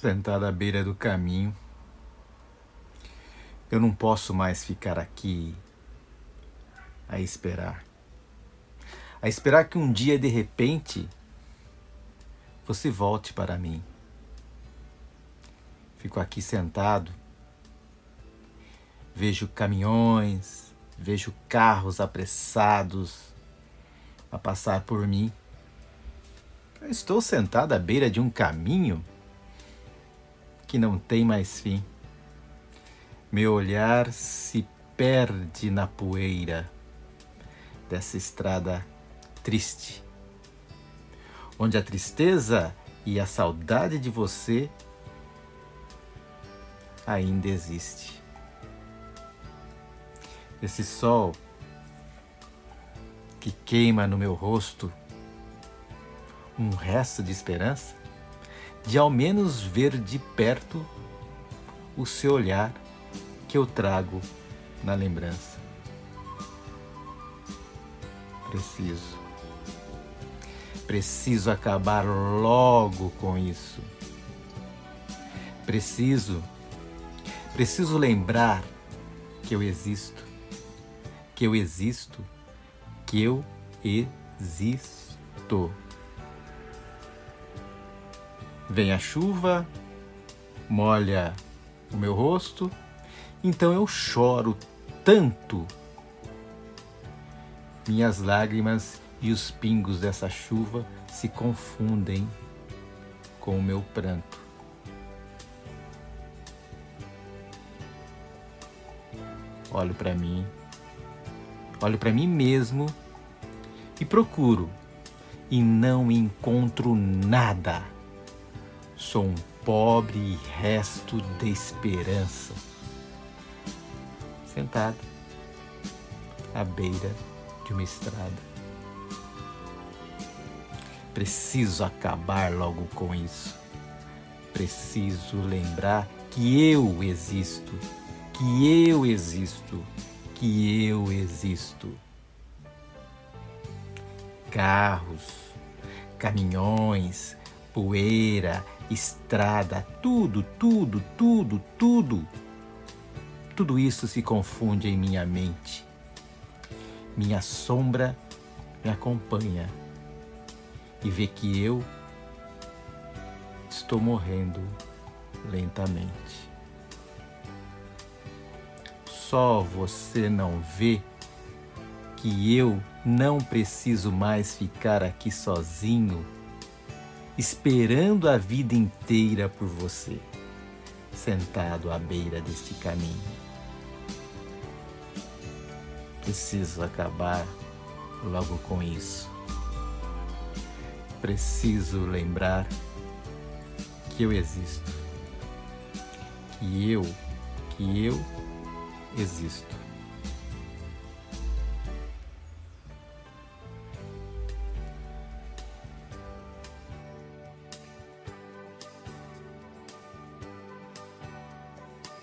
sentado à beira do caminho. Eu não posso mais ficar aqui a esperar. A esperar que um dia, de repente, você volte para mim. Fico aqui sentado, vejo caminhões, vejo carros apressados a passar por mim. Eu estou sentado à beira de um caminho que não tem mais fim. Meu olhar se perde na poeira dessa estrada triste, onde a tristeza e a saudade de você ainda existe. Esse sol que queima no meu rosto um resto de esperança de ao menos ver de perto o seu olhar que eu trago na lembrança. Preciso. Preciso acabar logo com isso. Preciso. Preciso lembrar que eu existo. Que eu existo. Que eu existo. Vem a chuva, molha o meu rosto, então eu choro tanto. Minhas lágrimas e os pingos dessa chuva se confundem com o meu pranto. Olho para mim, olho para mim mesmo e procuro e não encontro nada Sou um pobre resto de esperança. Sentado à beira de uma estrada. Preciso acabar logo com isso. Preciso lembrar que eu existo, que eu existo, que eu existo. Carros, caminhões, poeira, estrada, tudo, tudo, tudo, tudo. Tudo isso se confunde em minha mente. Minha sombra me acompanha e vê que eu estou morrendo lentamente. Só você não vê que eu não preciso mais ficar aqui sozinho esperando a vida inteira por você, sentado à beira deste caminho. Preciso acabar logo com isso. Preciso lembrar que eu existo. Que eu, que eu existo.